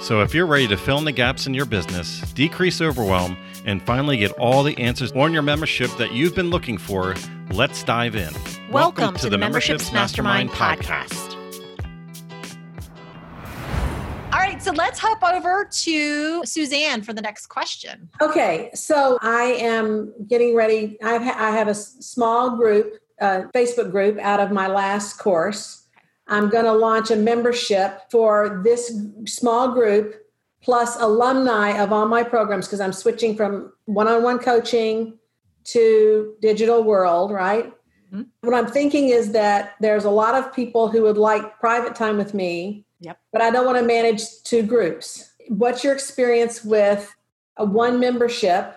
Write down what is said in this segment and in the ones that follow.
So, if you're ready to fill in the gaps in your business, decrease overwhelm, and finally get all the answers on your membership that you've been looking for, let's dive in. Welcome, Welcome to, to, the, the Memberships, Mastermind, Mastermind podcast. All right, so let's hop over to Suzanne for the next question. Okay, so I am getting ready. I've ha- I have a small group, uh, Facebook group out of my last course I'm going to launch a membership for this small group plus alumni of all my programs because I'm switching from one on one coaching to digital world, right? Mm-hmm. What I'm thinking is that there's a lot of people who would like private time with me, yep. but I don't want to manage two groups. What's your experience with a one membership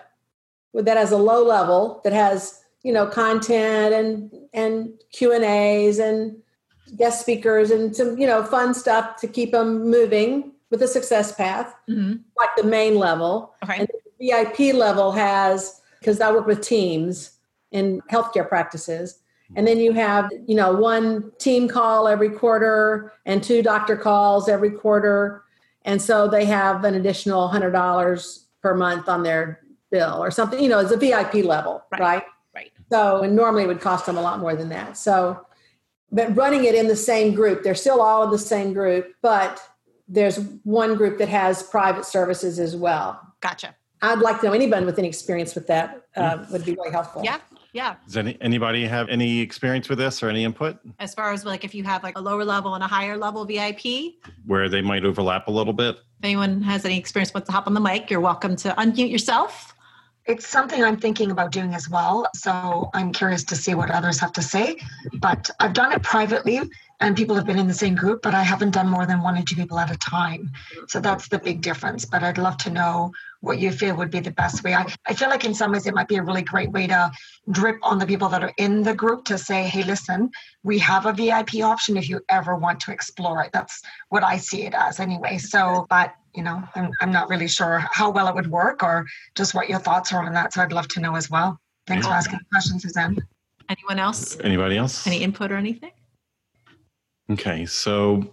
that has a low level that has you know content and and Q and A's and guest speakers and some you know fun stuff to keep them moving with a success path mm-hmm. like the main level okay. and the vip level has because i work with teams in healthcare practices and then you have you know one team call every quarter and two doctor calls every quarter and so they have an additional $100 per month on their bill or something you know it's a vip level right right, right. so and normally it would cost them a lot more than that so but running it in the same group. They're still all in the same group, but there's one group that has private services as well. Gotcha. I'd like to know anyone with any experience with that uh, would be really helpful. Yeah, yeah. Does any, anybody have any experience with this or any input? As far as like if you have like a lower level and a higher level VIP, where they might overlap a little bit. If anyone has any experience, wants to hop on the mic, you're welcome to unmute yourself. It's something I'm thinking about doing as well. So I'm curious to see what others have to say. But I've done it privately and people have been in the same group, but I haven't done more than one or two people at a time. So that's the big difference. But I'd love to know what you feel would be the best way. I, I feel like in some ways it might be a really great way to drip on the people that are in the group to say, hey, listen, we have a VIP option if you ever want to explore it. That's what I see it as anyway. So, but you know, I'm, I'm not really sure how well it would work or just what your thoughts are on that. So I'd love to know as well. Thanks for asking the question, Suzanne. Anyone else? Anybody else? Any input or anything? Okay, so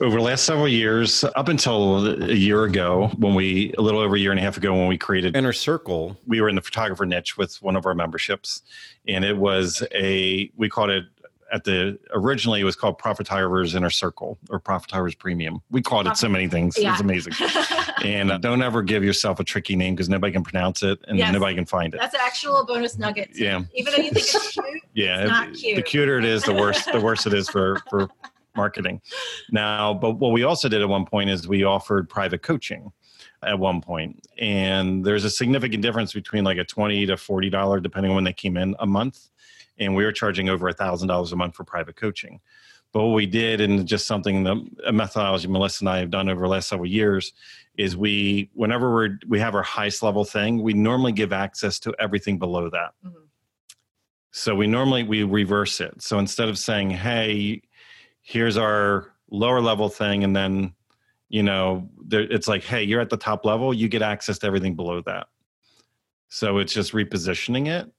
over the last several years, up until a year ago, when we, a little over a year and a half ago, when we created Inner Circle, we were in the photographer niche with one of our memberships. And it was a, we called it at the originally it was called Profitovers Inner Circle or Profitovers Premium. We called it so many things. Yeah. It's amazing. and uh, don't ever give yourself a tricky name because nobody can pronounce it and yes. nobody can find it. That's an actual bonus nugget. Yeah. Even though you think it's cute, yeah, it's not cute. The cuter it is, the worse the worse it is for for marketing. Now, but what we also did at one point is we offered private coaching at one point and there's a significant difference between like a 20 to 40 dollar depending on when they came in a month and we were charging over a thousand dollars a month for private coaching. But what we did, and just something the a methodology Melissa and I have done over the last several years, is we whenever we're we have our highest level thing, we normally give access to everything below that. Mm-hmm. So we normally we reverse it. So instead of saying, "Hey, here's our lower level thing," and then you know there, it's like, "Hey, you're at the top level, you get access to everything below that." So it's just repositioning it.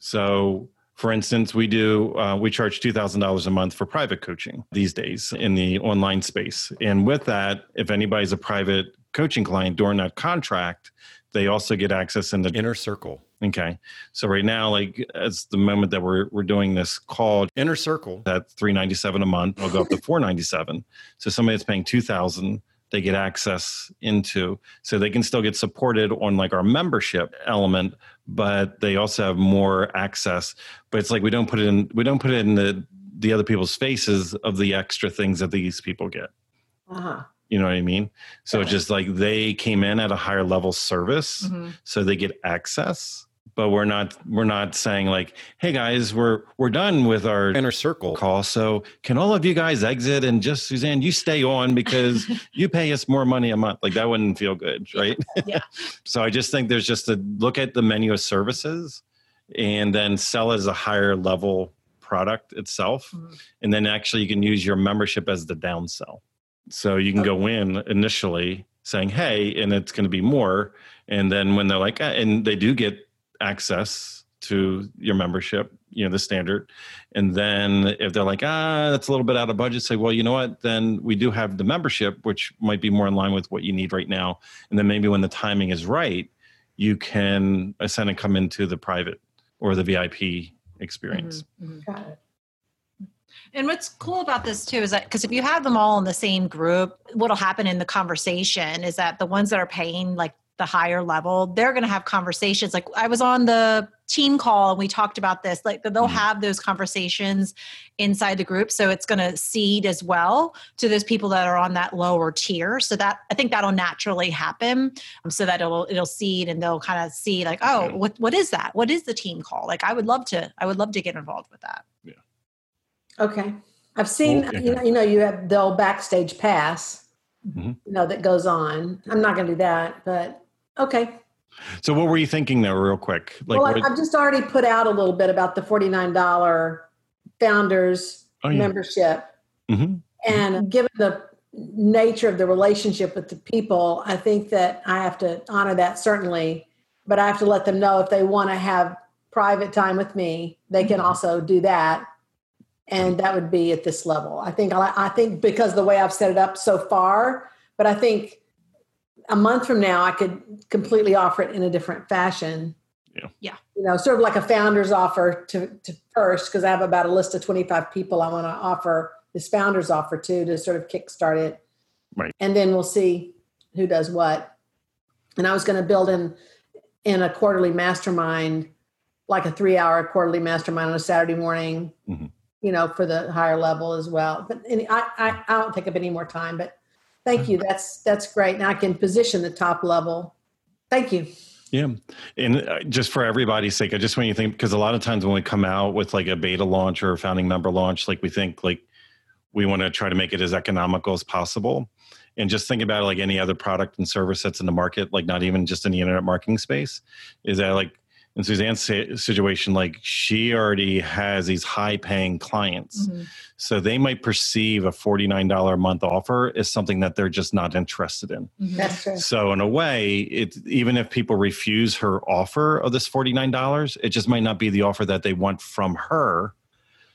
So for instance, we do uh, we charge two thousand dollars a month for private coaching these days in the online space, and with that, if anybody's a private coaching client during that contract, they also get access in the inner circle. Okay, so right now, like as the moment that we're we're doing this call inner circle at three ninety seven a month, I'll go up to four ninety seven. So somebody that's paying two thousand they get access into. So they can still get supported on like our membership element but they also have more access. But it's like we don't put it in we don't put it in the the other people's faces of the extra things that these people get. Uh-huh. you know what i mean? So it's just like they came in at a higher level service mm-hmm. so they get access but we're not we're not saying like hey guys we're we're done with our inner circle. call. So can all of you guys exit and just suzanne you stay on because you pay us more money a month. Like that wouldn't feel good right? Yeah. so i just think there's just a look at the menu of services and then sell as a higher level product itself. Mhm. and then actually you can use your membership as the downsell so you can go in initially saying hey and it's going to be more. And then when they're like "Ah," and they do get access to your membership you know the standard and then if they're like ah that's a little bit out of budget say well you know what then we do have the membership which might be more in line with what you need right now and then maybe when the timing is right you can ascend and come into the private or the vip experience Mhm, mhm. Got it. And what's cool about this too is that because if you have them all in the same group, what'll happen in the conversation is that the ones that are paying like the higher level, they're going to have conversations. Like I was on the team call and we talked about this. Like they'll Mhm. have those conversations inside the group, so it's going to seed as well to those people that are on that lower tier. So that I think that'll naturally happen. Um, so that it'll it'll seed and they'll kind of see like, oh, Yeah. what what is that? What is the team call? Like I would love to I would love to get involved with that. Yeah. Okay. I've seen, Okay. you know, you know, you have the old backstage pass, Mhm. you know, that goes on. I'm not going to do that, but okay. so what were you thinking there real quick like well, what I- I've just already put out a little bit about the $49 founders oh, yeah. membership. Mhm. And given the nature of the relationship with the people, I think that I have to honor that certainly, but I have to let them know if they want to have private time with me, they can also do that. And that would be at this level. I think I, I think because the way I've set it up so far, but I think a month from now I could completely offer it in a different fashion. Yeah. Yeah. You know, sort of like a founder's offer to, to first, because I have about a list of 25 people I want to offer this founder's offer to to sort of kickstart it. Right. And then we'll see who does what. And I was going to build in in a quarterly mastermind, like a three hour quarterly mastermind on a Saturday morning, Mhm. you know, for the higher level as well. But any, I, I, I don't take up any more time, but thank you. That's, that's great. Now I can position the top level. Thank you. Yeah. And uh, just for everybody's sake, I just want you to think because a lot of times when we come out with like a beta launch or a founding member launch, like we think like we want to try to make it as economical as possible. And just think about like any other product and service that's in the market, like not even just in the internet marketing space, is that like in Suzanne's situation, like she already has these high paying clients. Mhm. So they might perceive a $49 a month offer as something that they're just not interested in. Mhm. That's true. So in a way, it even if people refuse her offer of this forty nine dollars, it just might not be the offer that they want from her.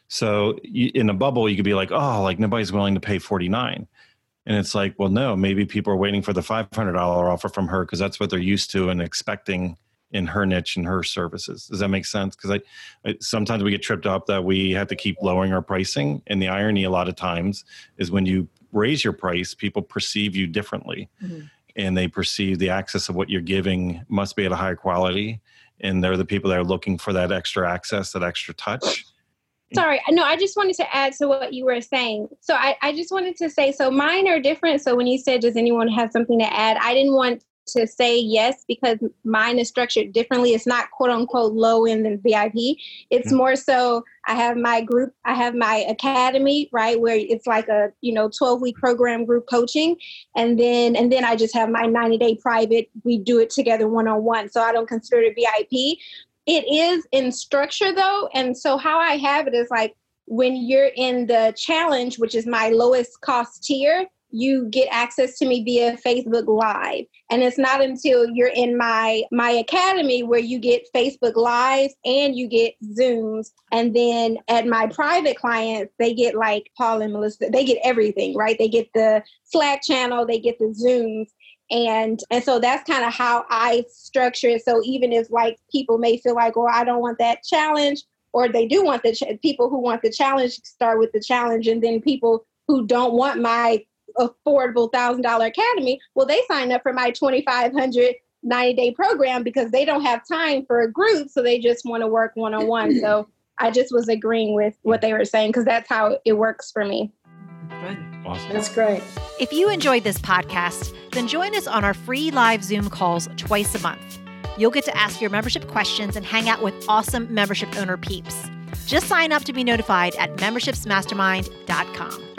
So you, in a bubble, you could be like, oh, like nobody's willing to pay forty nine, and it's like, well, no, maybe people are waiting for the five hundred dollar offer from her because that's what they're used to and expecting in her niche and her services. Does that make sense? Because I, I sometimes we get tripped up that we have to keep lowering our pricing, and the irony a lot of times is when you raise your price, people perceive you differently Mhm. and they perceive the access of what you're giving must be at a higher quality and they're the people that are looking for that extra access that extra touch Sorry, no, I just wanted to add to what you were saying. So I, I just wanted to say, so mine are different. So when you said, does anyone have something to add? I didn't want to say yes because mine is structured differently. It's not quote unquote low end than VIP. It's Mhm. more so I have my group, I have my academy, right, where it's like a, you know, 12 week program group coaching. And then and then I just have my 90 day private. We do it together one on one. So I don't consider it VIP. It is in structure though. And so how I have it is like when you're in the challenge, which is my lowest cost tier, you get access to me via Facebook Live. And it's not until you're in my my academy where you get Facebook Live and you get Zooms. And then at my private clients, they get like Paul and Melissa, they get everything, right? They get the Slack channel, they get the Zooms and and so that's kind of how i structure it so even if like people may feel like oh i don't want that challenge or they do want the ch- people who want the challenge start with the challenge and then people who don't want my affordable thousand dollar academy well they sign up for my 2500 90 day program because they don't have time for a group so they just want to work one-on-one so i just was agreeing with what they were saying because that's how it works for me Good. awesome That's great. If you enjoyed this podcast, then join us on our free live Zoom calls twice a month. You'll get to ask your membership questions and hang out with awesome membership owner peeps. Just sign up to be notified at membershipsmastermind.com.